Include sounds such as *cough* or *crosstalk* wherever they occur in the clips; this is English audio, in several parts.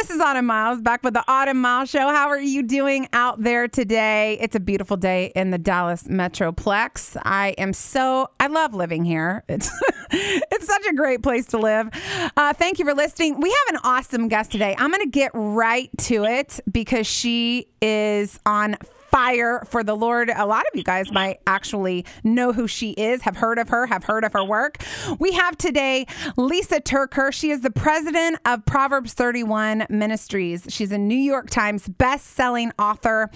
this is Autumn Miles back with the Autumn Miles Show. How are you doing out there today? It's a beautiful day in the Dallas Metroplex. I am so, I love living here. *laughs* It's, it's such a great place to live. Uh, thank you for listening. We have an awesome guest today. I'm going to get right to it because she is on fire for the Lord. A lot of you guys might actually know who she is, have heard of her, have heard of her work. We have today Lysa TerKeurst. She is the president of Proverbs 31 Ministries. She's a New York Times best-selling author,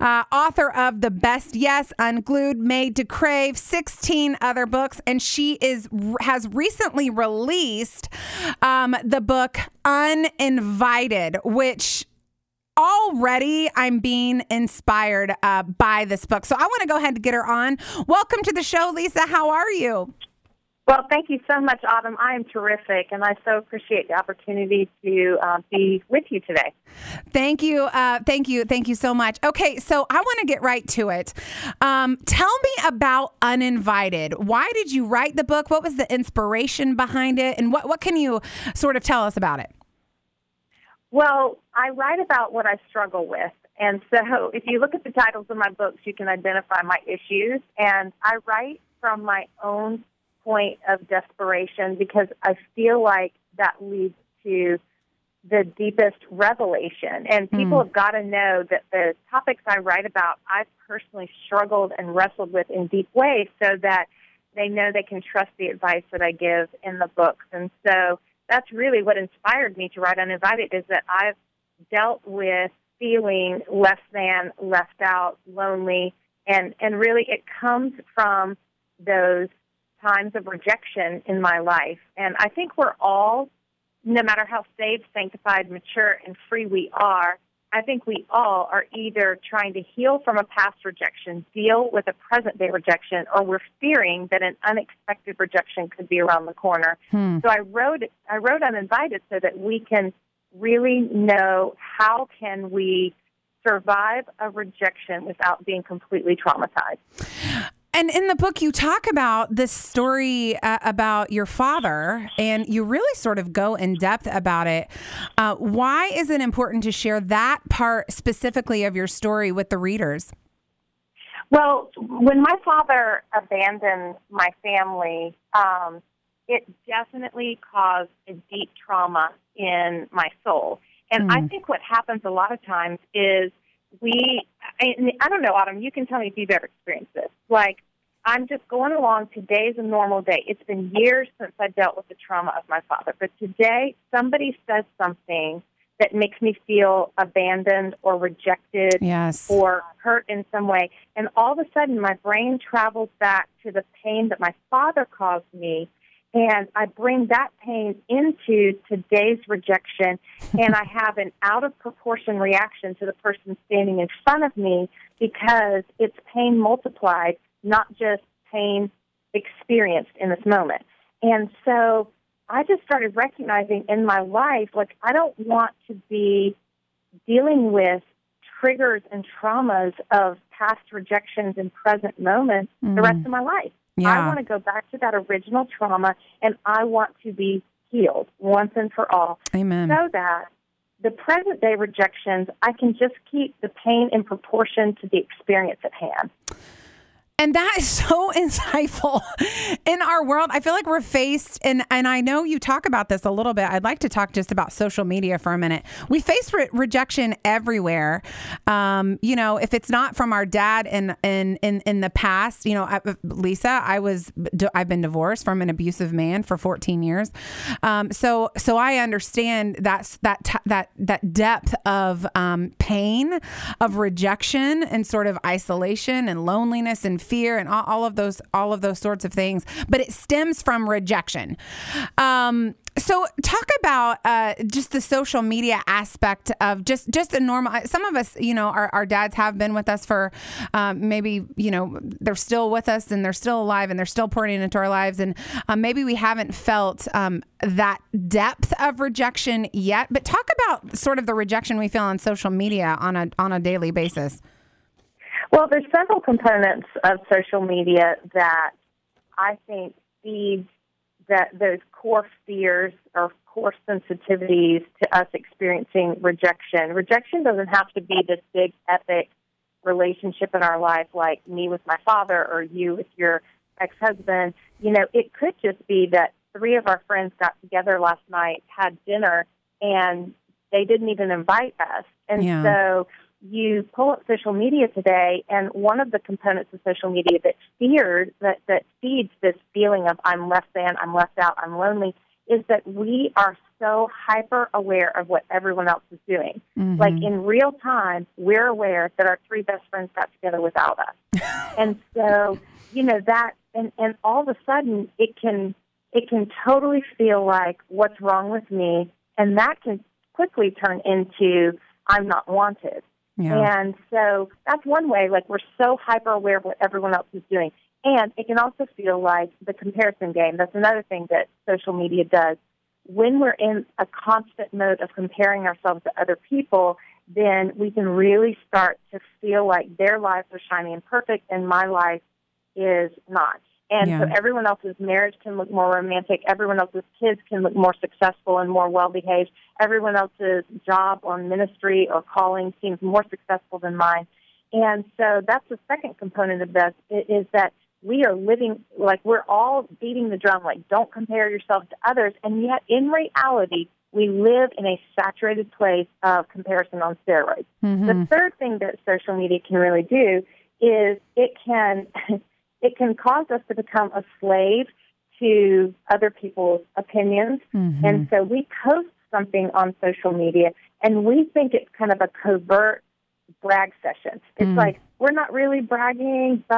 uh, author of The Best Yes, Unglued, Made to Crave, 16 other books, and she is has recently released um, the book Uninvited, which already I'm being inspired uh, by this book. So I want to go ahead and get her on. Welcome to the show, Lysa. How are you? Well, thank you so much, Autumn. I am terrific, and I so appreciate the opportunity to uh, be with you today. Thank you, uh, thank you, thank you so much. Okay, so I want to get right to it. Um, tell me about Uninvited. Why did you write the book? What was the inspiration behind it, and what what can you sort of tell us about it? Well, I write about what I struggle with. And so *laughs* if you look at the titles of my books, you can identify my issues. And I write from my own point of desperation because I feel like that leads to the deepest revelation. And people mm. have got to know that the topics I write about, I've personally struggled and wrestled with in deep ways so that they know they can trust the advice that I give in the books. And so that's really what inspired me to write Uninvited is that I've dealt with feeling less than, left out, lonely, and, and really it comes from those times of rejection in my life. And I think we're all, no matter how saved, sanctified, mature, and free we are, I think we all are either trying to heal from a past rejection, deal with a present day rejection, or we're fearing that an unexpected rejection could be around the corner. Hmm. So I wrote I wrote uninvited so that we can really know how can we survive a rejection without being completely traumatized. And in the book, you talk about this story uh, about your father, and you really sort of go in depth about it. Uh, why is it important to share that part specifically of your story with the readers? Well, when my father abandoned my family, um, it definitely caused a deep trauma in my soul. And mm. I think what happens a lot of times is we, I, I don't know, Autumn, you can tell me if you've ever experienced this. Like, I'm just going along. Today's a normal day. It's been years since I dealt with the trauma of my father, but today somebody says something that makes me feel abandoned or rejected yes. or hurt in some way. And all of a sudden, my brain travels back to the pain that my father caused me. And I bring that pain into today's rejection, *laughs* and I have an out of proportion reaction to the person standing in front of me because it's pain multiplied not just pain experienced in this moment. And so I just started recognizing in my life, like, I don't want to be dealing with triggers and traumas of past rejections and present moments mm. the rest of my life. Yeah. I want to go back to that original trauma and I want to be healed once and for all. Amen. So that the present day rejections, I can just keep the pain in proportion to the experience at hand. And that is so *laughs* insightful in our world. I feel like we're faced, and, and I know you talk about this a little bit. I'd like to talk just about social media for a minute. We face re- rejection everywhere. Um, you know, if it's not from our dad in in in, in the past, you know, I, Lysa, I was I've been divorced from an abusive man for 14 years. Um, so so I understand that's that t- that that depth of um, pain, of rejection, and sort of isolation and loneliness and fear and all, all of those all of those sorts of things. But it stems from rejection. Um, so talk about uh, just the social media aspect of just just a normal some of us you know our, our dads have been with us for um, maybe you know they're still with us and they're still alive and they're still pouring into our lives and um, maybe we haven't felt um, that depth of rejection yet but talk about sort of the rejection we feel on social media on a on a daily basis well, there's several components of social media that I think feeds that those core fears or core sensitivities to us experiencing rejection. Rejection doesn't have to be this big, epic relationship in our life like me with my father or you with your ex husband. You know, it could just be that three of our friends got together last night, had dinner, and they didn't even invite us. And Yeah. so you pull up social media today, and one of the components of social media that fears that that feeds this feeling of I'm less than, I'm left out, I'm lonely, is that we are so hyper aware of what everyone else is doing. Mm-hmm. Like in real time, we're aware that our three best friends got together without us, *laughs* and so you know that, and and all of a sudden it can it can totally feel like what's wrong with me, and that can quickly turn into I'm not wanted. Yeah. And so that's one way, like we're so hyper aware of what everyone else is doing. And it can also feel like the comparison game. That's another thing that social media does. When we're in a constant mode of comparing ourselves to other people, then we can really start to feel like their lives are shiny and perfect and my life is not. And so everyone else's marriage can look more romantic. Everyone else's kids can look more successful and more well behaved. Everyone else's job or ministry or calling seems more successful than mine. And so that's the second component of this is that we are living like we're all beating the drum, like don't compare yourself to others. And yet in reality, we live in a saturated place of comparison on steroids. Mm-hmm. The third thing that social media can really do is it can *laughs* it can cause us to become a slave to other people's opinions. Mhm. And so we post something on social media and we think it's kind of a covert brag session. It's Mm. like we're not really bragging, but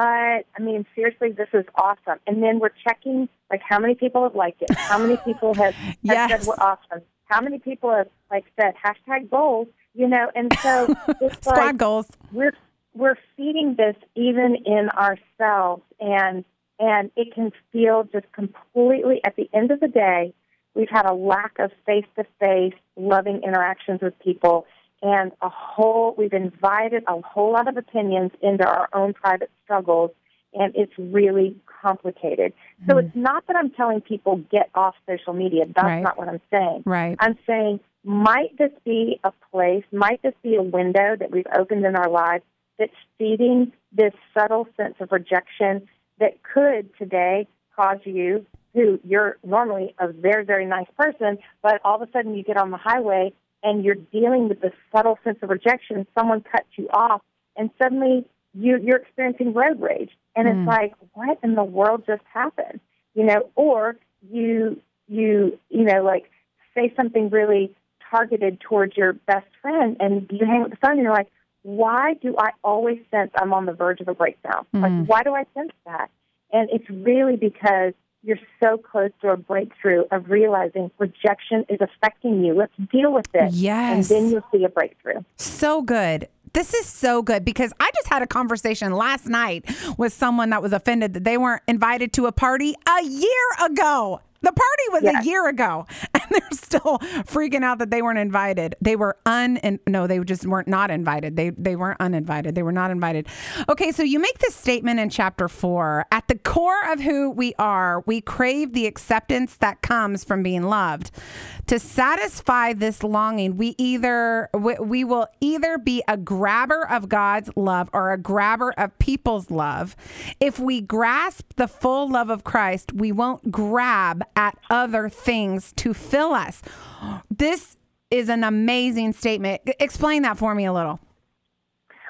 I mean seriously this is awesome. And then we're checking like how many people have liked it, how many people have, *laughs* have Yes. said we're awesome, how many people have like said hashtag goals, you know, and so *laughs* it's Squad like goals. we're we're feeding this even in ourselves and and it can feel just completely at the end of the day we've had a lack of face to face loving interactions with people and a whole we've invited a whole lot of opinions into our own private struggles and it's really complicated. So it's mm. not that I'm telling people get off social media. That's Right. not what I'm saying. Right. I'm saying, might this be a place, might this be a window that we've opened in our lives that's feeding this subtle sense of rejection that could today cause you, who you're normally a very, very nice person, but all of a sudden you get on the highway and you're dealing with this subtle sense of rejection. Someone cuts you off, and suddenly you, you're experiencing road rage. And Mm. it's like, what in the world just happened? You know, or you, you, you know, like say something really targeted towards your best friend and you hang up the phone and you're like, why do I always sense I'm on the verge of a breakdown? Mhm. Like, why do I sense that? And it's really because you're so close to a breakthrough of realizing rejection is affecting you. Let's deal with it. Yes. And then you'll see a breakthrough. So good. This is so good because I just had a conversation last night with someone that was offended that they weren't invited to a party a year ago. The party was Yes. a year ago, *laughs* and they're still freaking out that they weren't invited. They were un and no, they just weren't not invited. They they weren't uninvited. They were not invited. Okay, so you make this statement in chapter four. At the core of who we are, we crave the acceptance that comes from being loved. To satisfy this longing, we either we, we will either be a grabber of God's love or a grabber of people's love. If we grasp the full love of Christ, we won't grab at other things to fill us. This is an amazing statement. Explain that for me a little.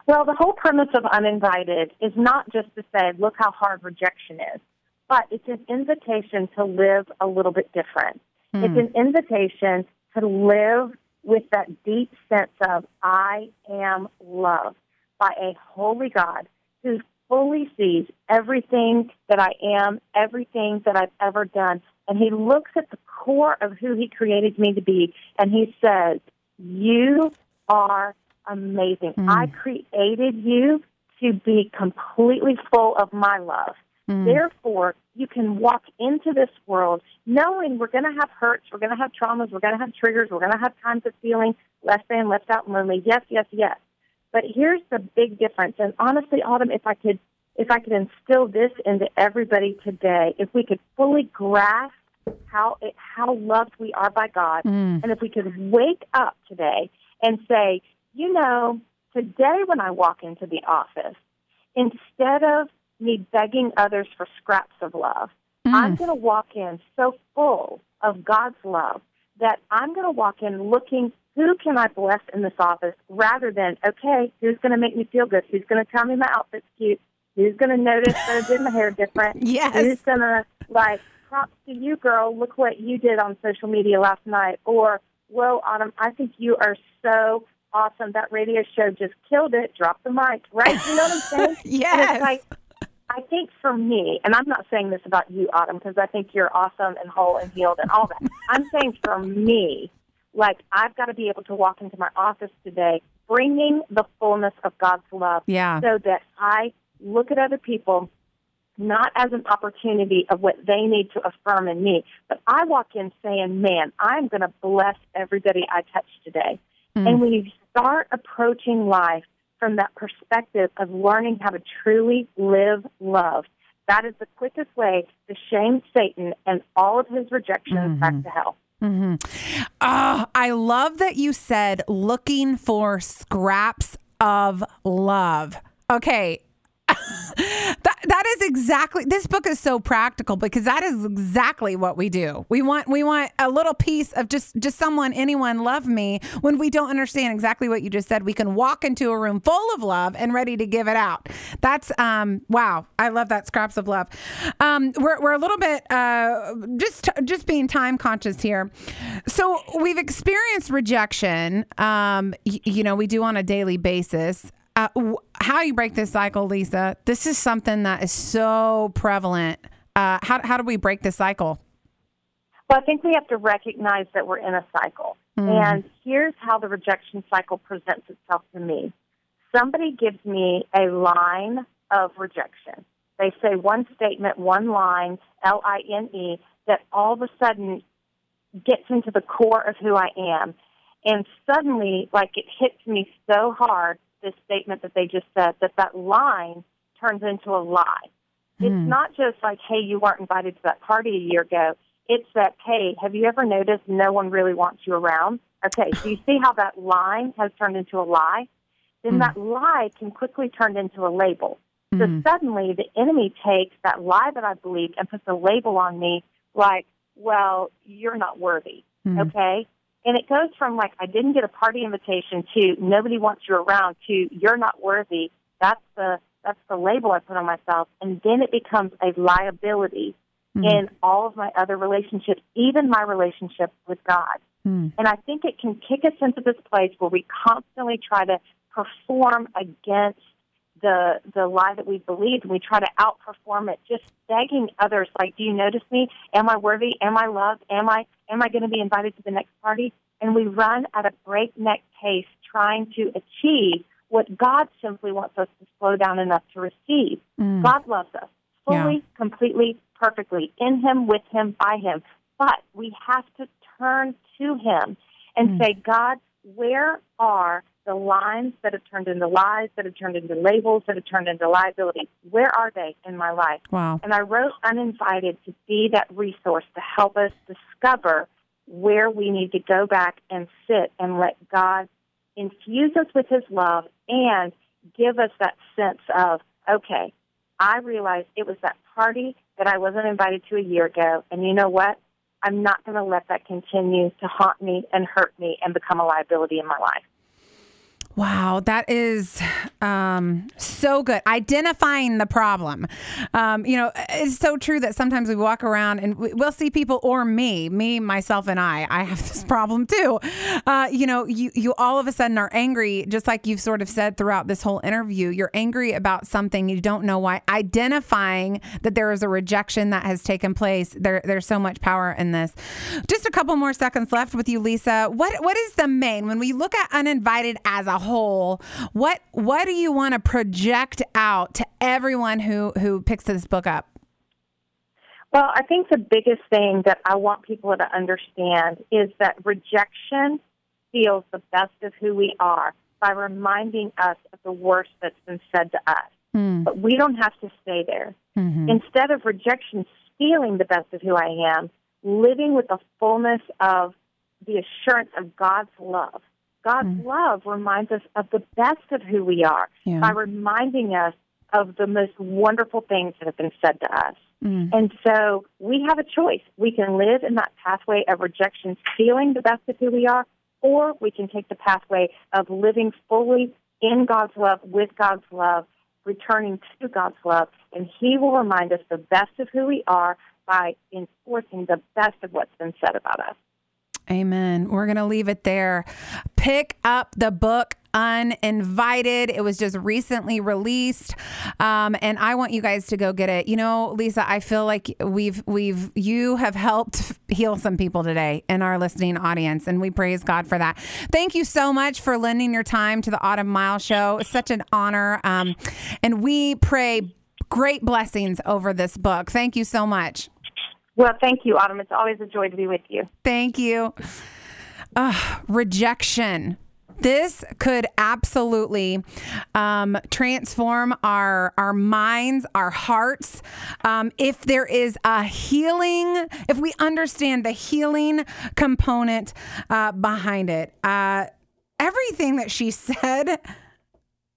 Well, the whole premise of uninvited is not just to say, look how hard rejection is, but it's an invitation to live a little bit different. Hmm. It's an invitation to live with that deep sense of, I am loved by a holy God who fully sees everything that I am, everything that I've ever done. And he looks at the core of who he created me to be, and he says, You are amazing. Hmm. I created you to be completely full of my love. Hmm. Therefore, you can walk into this world knowing we're going to have hurts, we're going to have traumas, we're going to have triggers, we're going to have times of feeling less than, left out, and lonely. Yes, yes, yes. But here's the big difference. And honestly, Autumn, if I could, if I could instill this into everybody today, if we could fully grasp how it, how loved we are by God, mm. and if we could wake up today and say, you know, today when I walk into the office, instead of me begging others for scraps of love, mm. I'm going to walk in so full of God's love that I'm going to walk in looking who can I bless in this office rather than, okay, who's going to make me feel good? Who's going to tell me my outfit's cute? Who's going to notice that I did my hair different? *laughs* Yes. Who's going to, like, props to you, girl. Look what you did on social media last night. Or, whoa, Autumn, I think you are so awesome. That radio show just killed it. Drop the mic, right? You know what I'm saying? *laughs* yes. like, I think for me, and I'm not saying this about you, Autumn, because I think you're awesome and whole and healed and all that. *laughs* I'm saying for me, like I've got to be able to walk into my office today bringing the fullness of God's love yeah. so that I look at other people not as an opportunity of what they need to affirm in me, but I walk in saying, man, I'm going to bless everybody I touch today. Mm. And when you start approaching life from that perspective of learning how to truly live love, that is the quickest way to shame Satan and all of his rejections mm-hmm. back to hell. Mm-hmm. Oh, I love that you said looking for scraps of love. Okay, *laughs* that that is exactly this book is so practical because that is exactly what we do. We want we want a little piece of just just someone anyone love me when we don't understand exactly what you just said. We can walk into a room full of love and ready to give it out. That's um wow. I love that scraps of love. Um we're we're a little bit uh just just being time conscious here. So we've experienced rejection um y- you know we do on a daily basis uh, how you break this cycle, Lysa. This is something that is so prevalent. Uh, how, how do we break this cycle? Well, I think we have to recognize that we're in a cycle. Mm. And here's how the rejection cycle presents itself to me somebody gives me a line of rejection. They say one statement, one line, L I N E, that all of a sudden gets into the core of who I am. And suddenly, like it hits me so hard this statement that they just said that that line turns into a lie. Mm. It's hmm. not just like, hey, you weren't invited to that party a year ago. It's that, hey, have you ever noticed no one really wants you around? Okay, so you *laughs* see how that line has turned into a lie? Then mm. that lie can quickly turn into a label. Mm. So hmm. suddenly the enemy takes that lie that I believed and puts a label on me like, well, you're not worthy. Hmm. Okay? And it goes from like, I didn't get a party invitation to nobody wants you around to you're not worthy. That's the, that's the label I put on myself. And then it becomes a liability mm. in all of my other relationships, even my relationship with God. Mm. And I think it can kick us into this place where we constantly try to perform against the the lie that we believe and we try to outperform it just begging others like do you notice me am i worthy am i loved am i am i going to be invited to the next party and we run at a breakneck pace trying to achieve what god simply wants us to slow down enough to receive mm. god loves us fully yeah. completely perfectly in him with him by him but we have to turn to him and mm. say god where are the lines that have turned into lies, that have turned into labels, that have turned into liabilities. Where are they in my life? Wow. And I wrote Uninvited to be that resource to help us discover where we need to go back and sit and let God infuse us with His love and give us that sense of, okay, I realized it was that party that I wasn't invited to a year ago. And you know what? I'm not going to let that continue to haunt me and hurt me and become a liability in my life. Wow, that is um, so good. Identifying the problem. Um, you know, it's so true that sometimes we walk around and we'll see people, or me, me, myself, and I. I have *laughs* this problem too. Uh, you know, you you all of a sudden are angry, just like you've sort of said throughout this whole interview. You're angry about something you don't know why. Identifying that there is a rejection that has taken place. There, there's so much power in this. Just a couple more seconds left with you, Lysa. What what is the main when we look at uninvited as a whole, what what do you want to project out to everyone who who picks this book up? Well, I think the biggest thing that I want people to understand is that rejection steals the best of who we are by reminding us of the worst that's been said to us. Mm. But we don't have to stay there. Mm-hmm. Instead of rejection stealing the best of who I am, living with the fullness of the assurance of God's love. God's Mm. love reminds us of the best of who we are Yeah. by reminding us of the most wonderful things that have been said to us. Mm. And so we have a choice. We can live in that pathway of rejection, feeling the best of who we are, or we can take the pathway of living fully in God's love, with God's love, returning to God's love. And He will remind us the best of who we are by enforcing the best of what's been said about us. Amen. We're going to leave it there. Pick up the book Uninvited. It was just recently released, um, and I want you guys to go get it. You know, Lysa, I feel like we've we've you have helped heal some people today in our listening audience, and we praise God for that. Thank you so much for lending your time to the Autumn Mile Show. It's such an honor, um, and we pray great blessings over this book. Thank you so much. Well, thank you, Autumn. It's always a joy to be with you. Thank you. Uh, rejection. This could absolutely um, transform our our minds, our hearts. Um, if there is a healing, if we understand the healing component uh, behind it, uh, everything that she *laughs* said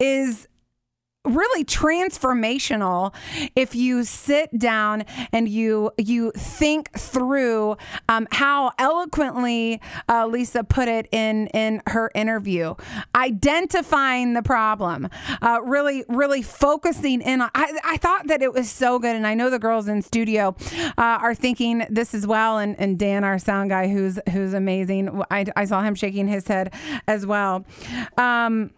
is really transformational if you sit down and you you think through um, how eloquently uh, Lysa put it in in her interview, identifying the problem, uh, really really focusing in on. I, I thought that it was so good, and I know the girls in studio uh, are thinking this as well, and, and Dan, our sound guy, who's who's amazing. I, I saw him shaking his head as well. Um,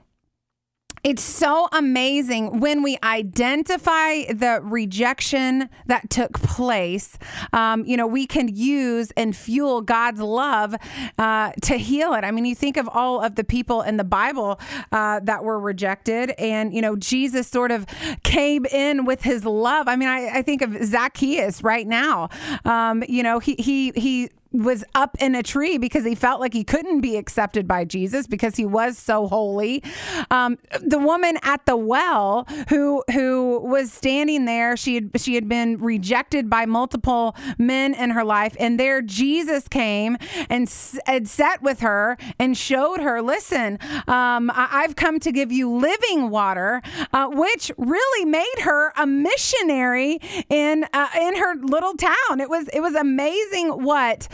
it's so amazing when we identify the rejection that took place. Um, you know, we can use and fuel God's love uh, to heal it. I mean, you think of all of the people in the Bible uh, that were rejected, and, you know, Jesus sort of came in with his love. I mean, I, I think of Zacchaeus right now. Um, you know, he, he, he, was up in a tree because he felt like he couldn't be accepted by Jesus because he was so holy. Um, the woman at the well who who was standing there, she had she had been rejected by multiple men in her life, and there Jesus came and, and sat with her and showed her, listen, um, I- I've come to give you living water, uh, which really made her a missionary in uh, in her little town. It was it was amazing what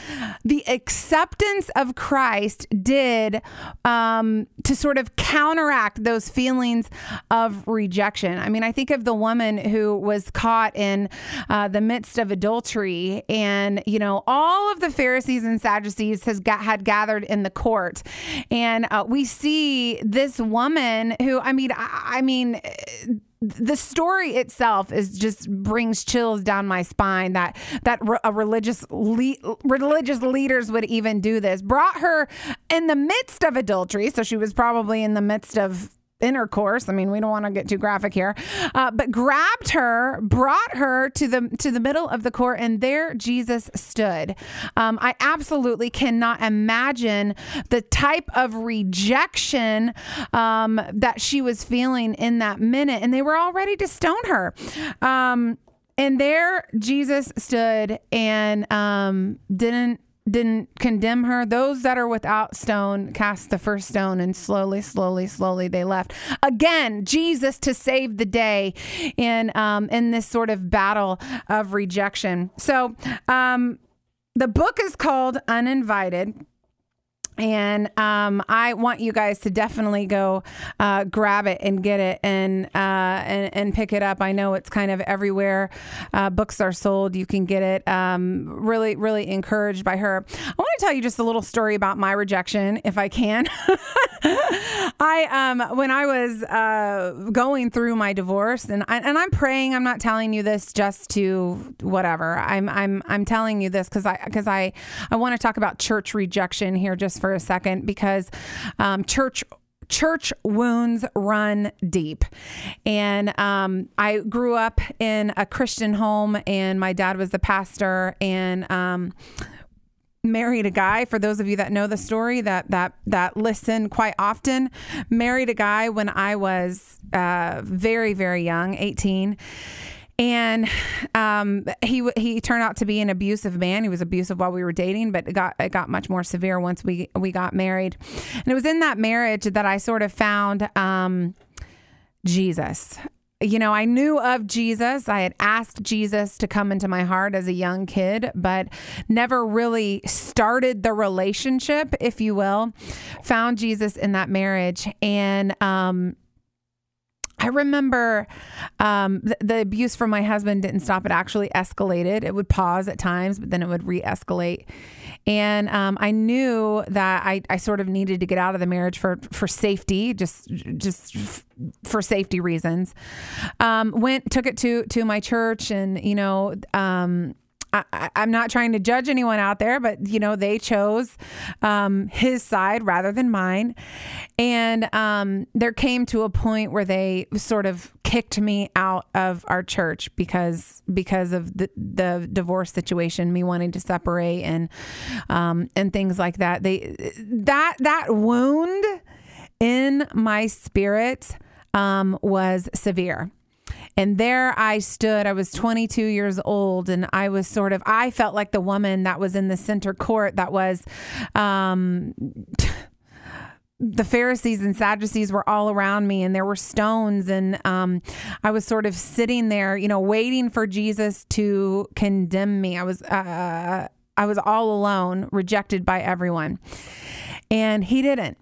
the acceptance of Christ did um, to sort of counteract those feelings of rejection. I mean, I think of the woman who was caught in uh, the midst of adultery, and you know, all of the Pharisees and Sadducees has got, had gathered in the court, and uh, we see this woman who, I mean, I, I mean the story itself is just brings chills down my spine that that a religious le- religious leaders would even do this. Brought her in the midst of adultery. So she was probably in the midst of intercourse i mean we don't want to get too graphic here. Uh, but grabbed her brought her to the to the middle of the court and there jesus stood. Um, i absolutely cannot imagine the type of rejection um, that she was feeling in that minute. And they were all ready to stone her. Um, and there jesus stood and um, didn't didn't condemn her. Those that are without stone cast the first stone, and slowly, slowly, slowly they left. Again, Jesus to save the day in um, in this sort of battle of rejection. So, um, the book is called Uninvited. And um, I want you guys to definitely go uh, grab it and get it and, uh, and and pick it up. I know it's kind of everywhere. Uh, books are sold. You can get it. Um, really, really encouraged by her. I want to tell you just a little story about my rejection, if I can. *laughs* I um, when I was uh, going through my divorce, and I, and I'm praying. I'm not telling you this just to whatever. I'm I'm I'm telling you this because I because I I want to talk about church rejection here just for a second because um, church church wounds run deep. And um, I grew up in a Christian home, and my dad was the pastor, and um, married a guy for those of you that know the story that that that listen quite often married a guy when i was uh, very very young 18 and um, he he turned out to be an abusive man. He was abusive while we were dating, but it got it got much more severe once we we got married. And it was in that marriage that I sort of found um, Jesus. You know, I knew of Jesus. I had asked Jesus to come into my heart as a young kid, but never really started the relationship, if you will. Found Jesus in that marriage. And um, I remember um, the, the, abuse from my husband didn't stop. It actually escalated. It would pause at times, but then it would re escalate. And um, I knew that I, I sort of needed to get out of the marriage for, for safety, just just f- for safety reasons. Um, went took it to to my church, and you know um, I, am not trying to judge anyone out there, but you know they chose um, his side rather than mine, and um, there came to a point where they sort of kicked me out of our church because because of the the divorce situation, me wanting to separate and um, and things like that. They that that wound in my spirit um, was severe and there I stood. I was 22 years old, and I was sort of, I felt like the woman that was in the center court that was, um, *laughs* the Pharisees and Sadducees were all around me, and there were stones, and um, I was sort of sitting there, you know, waiting for Jesus to condemn me. I was, uh, I was all alone, rejected by everyone, and He didn't.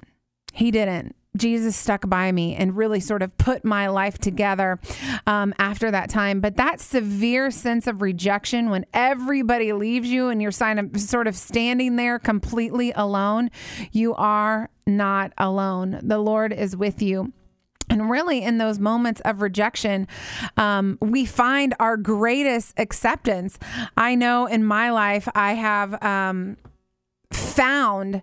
He didn't. Jesus stuck by me and really sort of put my life together um, after that time. But that severe sense of rejection when everybody leaves you and you're sort of standing there completely alone, you are not alone. The Lord is with you. And really, in those moments of rejection, um, we find our greatest acceptance. I know in my life, I have um, found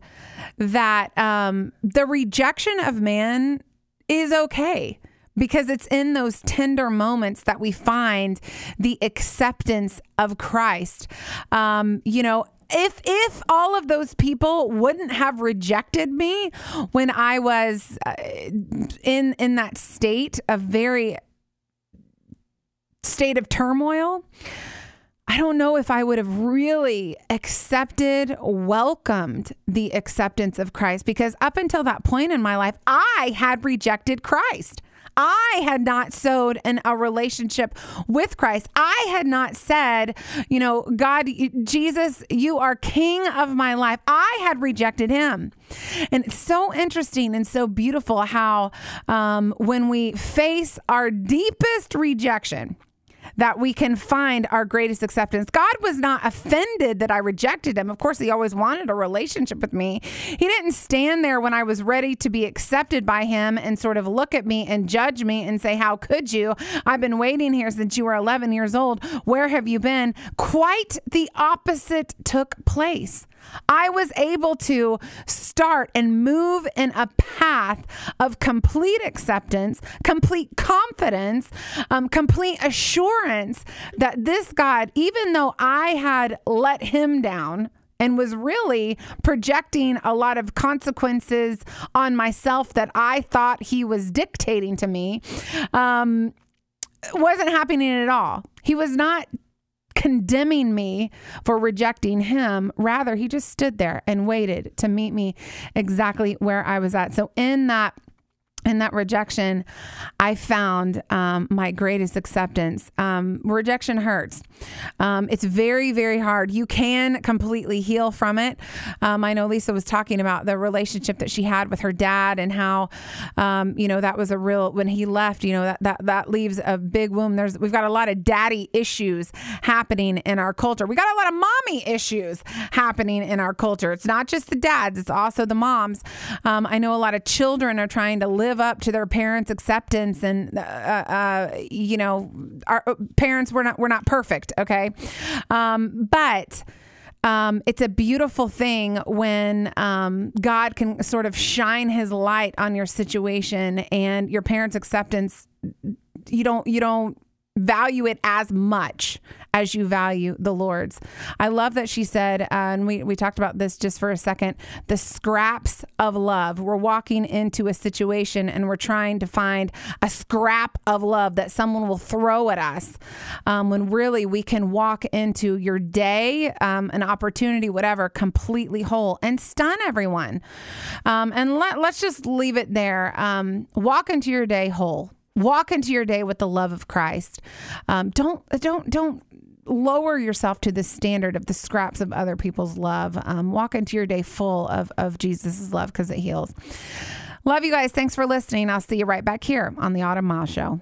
that um, the rejection of man is okay because it's in those tender moments that we find the acceptance of Christ. Um, you know, if if all of those people wouldn't have rejected me when I was uh, in in that state of very state of turmoil, I don't know if I would have really accepted, welcomed the acceptance of Christ because up until that point in my life, I had rejected Christ. I had not sowed in a relationship with Christ. I had not said, you know, God, Jesus, you are king of my life. I had rejected him. And it's so interesting and so beautiful how um, when we face our deepest rejection, that we can find our greatest acceptance. God was not offended that I rejected him. Of course, he always wanted a relationship with me. He didn't stand there when I was ready to be accepted by him and sort of look at me and judge me and say, How could you? I've been waiting here since you were 11 years old. Where have you been? Quite the opposite took place. I was able to start and move in a path of complete acceptance, complete confidence, um, complete assurance that this God, even though I had let him down, and was really projecting a lot of consequences on myself that I thought he was dictating to me, um, wasn't happening at all. He was not condemning me for rejecting him. Rather, he just stood there and waited to meet me exactly where I was at. So, in that in that rejection, I found um, my greatest acceptance. Um, rejection hurts. Um, it's very, very hard. You can completely heal from it. Um, I know Lysa was talking about the relationship that she had with her dad and how, um, you know, that was a real when he left. You know that that that leaves a big wound. There's we've got a lot of daddy issues happening in our culture. We got a lot of mommy issues happening in our culture. It's not just the dads; it's also the moms. Um, I know a lot of children are trying to live live up to their parents' acceptance, and uh, uh, you know, our uh, parents were not we're not perfect, okay, um, but. Um, it's a beautiful thing when um, God can sort of shine His light on your situation and your parents' acceptance. You don't you don't value it as much as you value the Lord's. I love that she said, uh, and we, we talked about this just for a second the scraps of love. We're walking into a situation and we're trying to find a scrap of love that someone will throw at us um, when really we can walk into your day, um, an opportunity, whatever, completely whole and stun everyone. Um, and let, let's just leave it there. Um, walk into your day whole walk into your day with the love of Christ. Um, don't don't don't lower yourself to the standard of the scraps of other people's love. Um, walk into your day full of of Jesus' love because it heals. Love you guys. Thanks for listening. I'll see you right back here on the Autumn Miles Show.